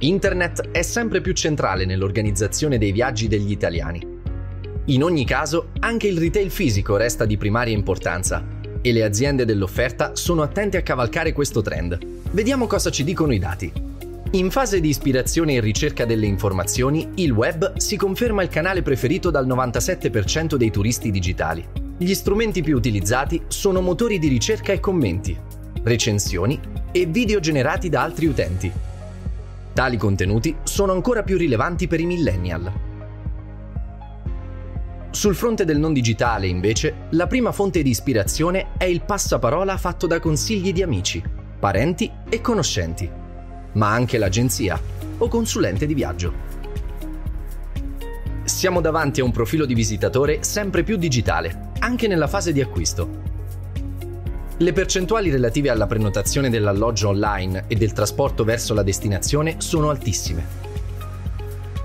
Internet è sempre più centrale nell'organizzazione dei viaggi degli italiani. In ogni caso, anche il retail fisico resta di primaria importanza e le aziende dell'offerta sono attente a cavalcare questo trend. Vediamo cosa ci dicono i dati. In fase di ispirazione e ricerca delle informazioni, il web si conferma il canale preferito dal 97% dei turisti digitali. Gli strumenti più utilizzati sono motori di ricerca e commenti, recensioni e video generati da altri utenti. Tali contenuti sono ancora più rilevanti per i millennial. Sul fronte del non digitale, invece, la prima fonte di ispirazione è il passaparola fatto da consigli di amici, parenti e conoscenti, ma anche l'agenzia o consulente di viaggio. Siamo davanti a un profilo di visitatore sempre più digitale, anche nella fase di acquisto. Le percentuali relative alla prenotazione dell'alloggio online e del trasporto verso la destinazione sono altissime.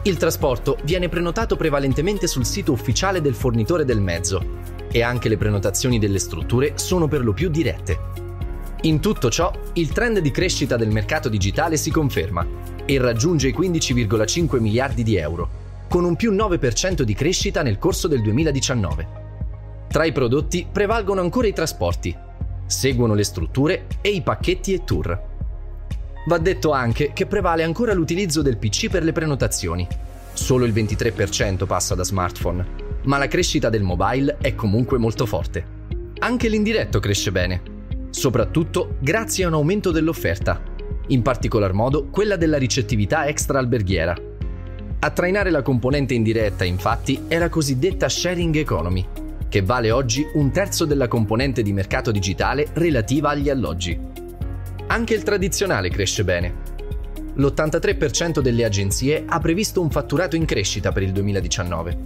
Il trasporto viene prenotato prevalentemente sul sito ufficiale del fornitore del mezzo e anche le prenotazioni delle strutture sono per lo più dirette. In tutto ciò, il trend di crescita del mercato digitale si conferma e raggiunge i 15,5 miliardi di euro, con un più 9% di crescita nel corso del 2019. Tra i prodotti prevalgono ancora i trasporti, seguono le strutture e i pacchetti e tour. Va detto anche che prevale ancora l'utilizzo del PC per le prenotazioni. Solo il 23% passa da smartphone, ma la crescita del mobile è comunque molto forte. Anche l'indiretto cresce bene, soprattutto grazie a un aumento dell'offerta, in particolar modo quella della ricettività extra alberghiera. A trainare la componente indiretta, infatti, è la cosiddetta sharing economy, che vale oggi un terzo della componente di mercato digitale relativa agli alloggi. Anche il tradizionale cresce bene. L'83% delle agenzie ha previsto un fatturato in crescita per il 2019.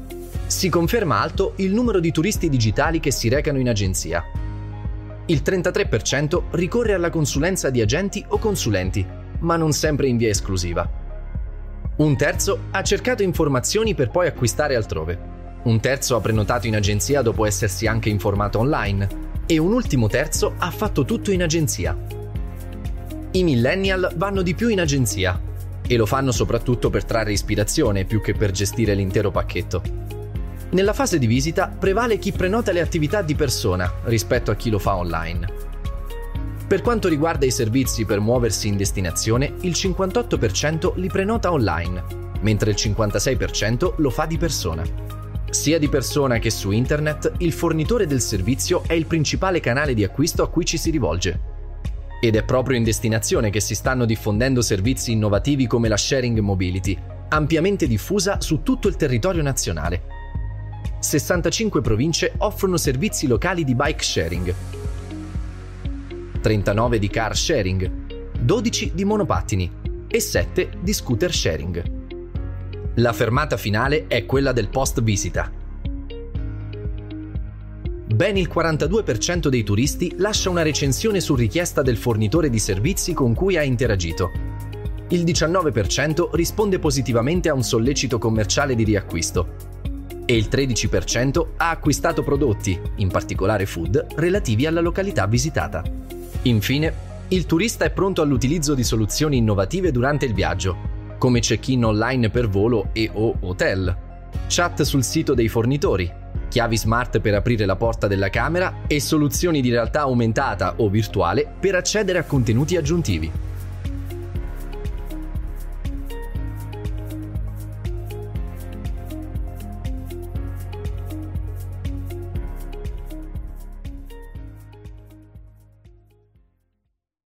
Si conferma alto il numero di turisti digitali che si recano in agenzia. Il 33% ricorre alla consulenza di agenti o consulenti, ma non sempre in via esclusiva. Un terzo ha cercato informazioni per poi acquistare altrove. Un terzo ha prenotato in agenzia dopo essersi anche informato online e un ultimo terzo ha fatto tutto in agenzia. I millennial vanno di più in agenzia e lo fanno soprattutto per trarre ispirazione più che per gestire l'intero pacchetto. Nella fase di visita prevale chi prenota le attività di persona rispetto a chi lo fa online. Per quanto riguarda i servizi per muoversi in destinazione, il 58% li prenota online, mentre il 56% lo fa di persona. Sia di persona che su internet, il fornitore del servizio è il principale canale di acquisto a cui ci si rivolge. Ed è proprio in destinazione che si stanno diffondendo servizi innovativi come la sharing mobility, ampiamente diffusa su tutto il territorio nazionale. 65 province offrono servizi locali di bike sharing, 39 di car sharing, 12 di monopattini e 7 di scooter sharing. La fermata finale è quella del post visita. Ben il 42% dei turisti lascia una recensione su richiesta del fornitore di servizi con cui ha interagito. Il 19% risponde positivamente a un sollecito commerciale di riacquisto e il 13% ha acquistato prodotti, in particolare food, relativi alla località visitata. Infine, il turista è pronto all'utilizzo di soluzioni innovative durante il viaggio, come check-in online per volo e o hotel, chat sul sito dei fornitori, chiavi smart per aprire la porta della camera e soluzioni di realtà aumentata o virtuale per accedere a contenuti aggiuntivi.